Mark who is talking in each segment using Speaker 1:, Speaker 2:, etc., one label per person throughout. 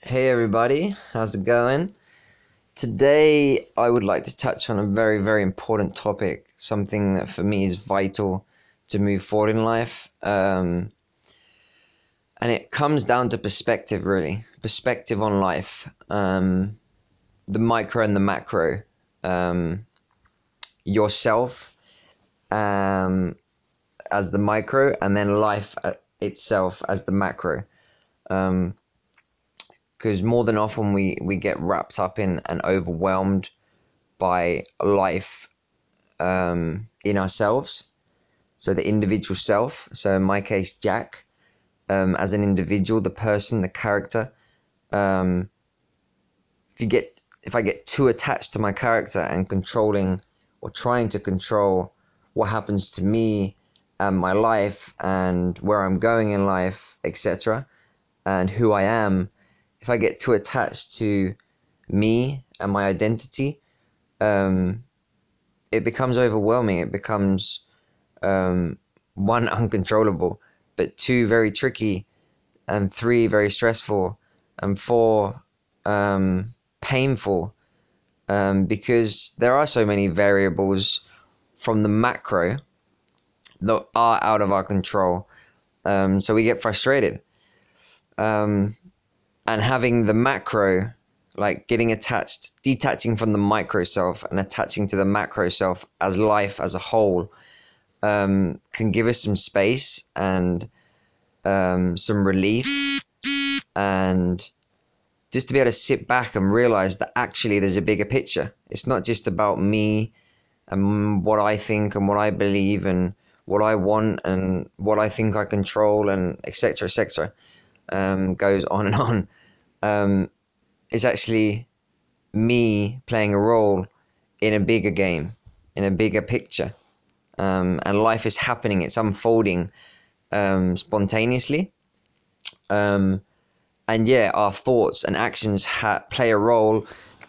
Speaker 1: Hey everybody, how's it going? Today I would like to touch on a very, very important topic, something that for me is vital to move forward in life. Um, and it comes down to perspective, really. Perspective on life. Um, the micro and the macro. Um, yourself um, as the micro, and then life uh, itself as the macro. Um, because more than often we, we get wrapped up in and overwhelmed by life um, in ourselves. So the individual self. So in my case, Jack, um, as an individual, the person, the character. Um, if you get if I get too attached to my character and controlling or trying to control what happens to me and my life and where I'm going in life, etc., and who I am, if I get too attached to me and my identity, um, it becomes overwhelming. It becomes um, one uncontrollable, but two very tricky, and three very stressful, and four um, painful, um, because there are so many variables from the macro that are out of our control. Um, so we get frustrated. Um, and having the macro like getting attached detaching from the micro self and attaching to the macro self as life as a whole um, can give us some space and um, some relief. And just to be able to sit back and realize that actually there's a bigger picture. It's not just about me and what i think and what i believe and what i want and what i think i control and etc etc um, goes on and on um, is actually me playing a role in a bigger game, in a bigger picture. Um, and life is happening, it's unfolding um, spontaneously. Um, and yeah, our thoughts and actions ha- play a role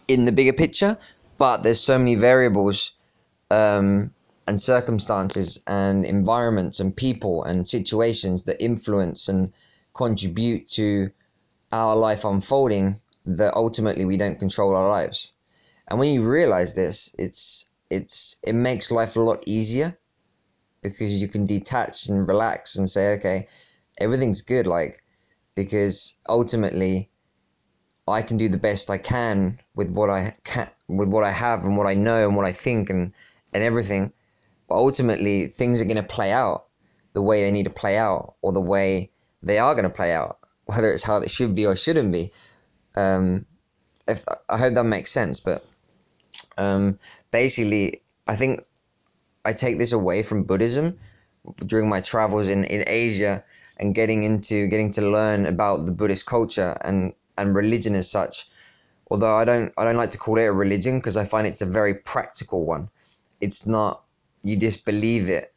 Speaker 1: in the bigger picture, but there's so many variables um, and circumstances and environments and people and situations that influence and contribute to our life unfolding that ultimately we don't control our lives. And when you realize this, it's it's it makes life a lot easier because you can detach and relax and say, okay, everything's good, like because ultimately I can do the best I can with what I can with what I have and what I know and what I think and and everything. But ultimately things are gonna play out the way they need to play out or the way they are gonna play out, whether it's how it should be or shouldn't be. Um, if I hope that makes sense, but um, basically, I think I take this away from Buddhism during my travels in, in Asia and getting into getting to learn about the Buddhist culture and, and religion as such. Although I don't I don't like to call it a religion because I find it's a very practical one. It's not you just believe it.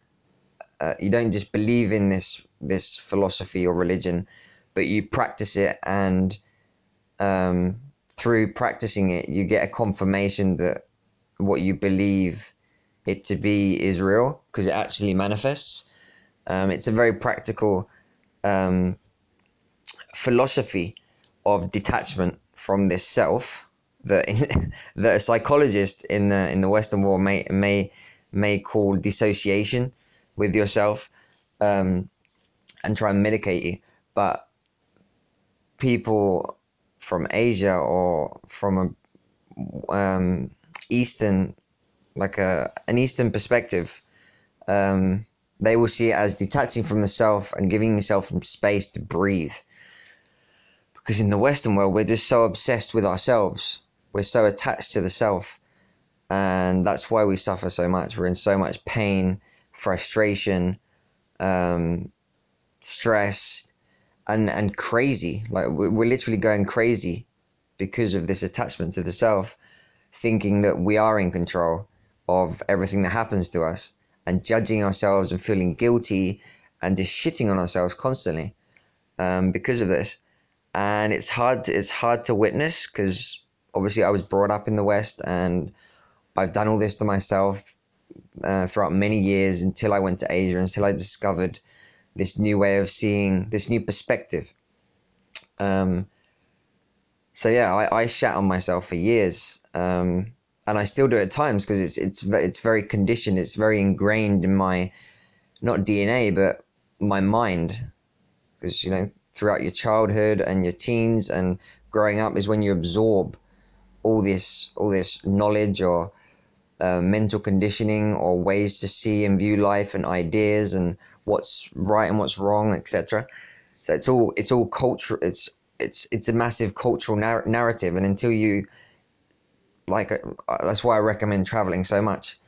Speaker 1: Uh, you don't just believe in this this philosophy or religion, but you practice it and um, through practicing it, you get a confirmation that what you believe it to be is real because it actually manifests. Um, it's a very practical um, philosophy of detachment from this self that that a psychologist in the in the Western world may may may call dissociation with yourself um, and try and medicate you, but people from Asia or from a um, Eastern like a an Eastern perspective, um, they will see it as detaching from the self and giving yourself some space to breathe. Because in the Western world, we're just so obsessed with ourselves. We're so attached to the self. And that's why we suffer so much. We're in so much pain, frustration, um, stress, and, and crazy. Like we're, we're literally going crazy because of this attachment to the self, thinking that we are in control of everything that happens to us and judging ourselves and feeling guilty and just shitting on ourselves constantly um, because of this. And it's hard. It's hard to witness because obviously I was brought up in the West and I've done all this to myself uh, throughout many years until I went to Asia, until I discovered this new way of seeing, this new perspective. Um, so yeah, I, I shat on myself for years, um, and I still do at times because it's it's it's very conditioned. It's very ingrained in my not DNA, but my mind. Because you know, throughout your childhood and your teens and growing up is when you absorb all this all this knowledge or uh, mental conditioning or ways to see and view life and ideas and what's right and what's wrong, etc. So it's all it's all culture. It's it's it's a massive cultural narr- narrative, and until you like, uh, that's why I recommend traveling so much,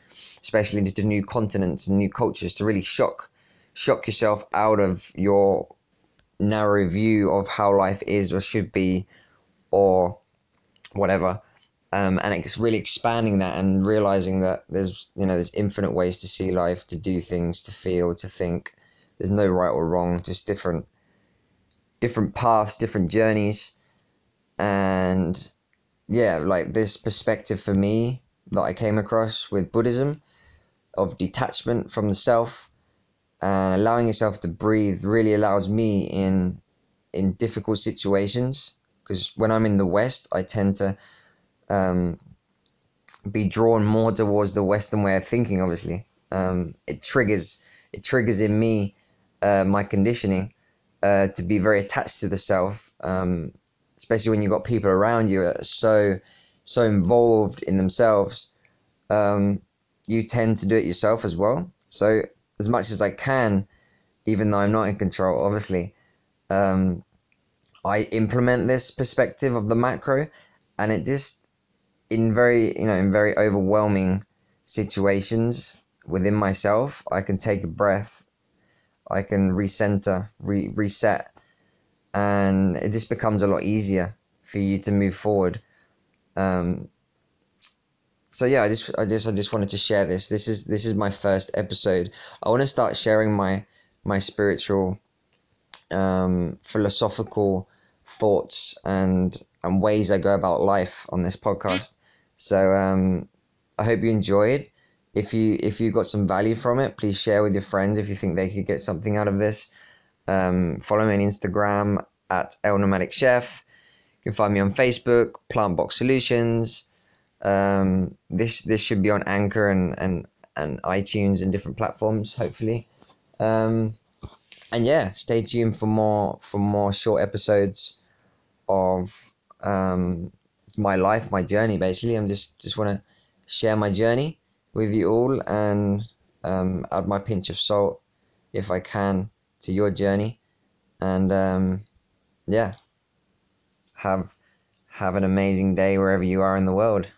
Speaker 1: especially to new continents and new cultures, to really shock shock yourself out of your narrow view of how life is or should be, or whatever. Um, and it's really expanding that and realizing that there's you know there's infinite ways to see life, to do things, to feel, to think. There's no right or wrong, just different different paths, different journeys, and yeah, like this perspective for me that I came across with Buddhism of detachment from the self and allowing yourself to breathe really allows me in in difficult situations because when I'm in the West, I tend to um, be drawn more towards the Western way of thinking. Obviously, um, it triggers it triggers in me uh, my conditioning uh, to be very attached to the self, um, especially when you've got people around you that are so so involved in themselves. Um, you tend to do it yourself as well. So as much as I can, even though I'm not in control, obviously, um, I implement this perspective of the macro, and it just in very you know in very overwhelming situations within myself, I can take a breath, I can recenter, re- reset, and it just becomes a lot easier for you to move forward. Um, so yeah, I just I just I just wanted to share this. This is this is my first episode. I want to start sharing my my spiritual, um, philosophical thoughts and and ways I go about life on this podcast. So um, I hope you enjoyed. If you if you got some value from it, please share with your friends if you think they could get something out of this. Um, follow me on Instagram at El Nomadic Chef. You can find me on Facebook, Plant Box Solutions. Um, this this should be on Anchor and, and, and iTunes and different platforms, hopefully. Um, and yeah, stay tuned for more for more short episodes of um, my life, my journey. Basically, I'm just just want to share my journey with you all and um, add my pinch of salt if I can to your journey. And um, yeah, have have an amazing day wherever you are in the world.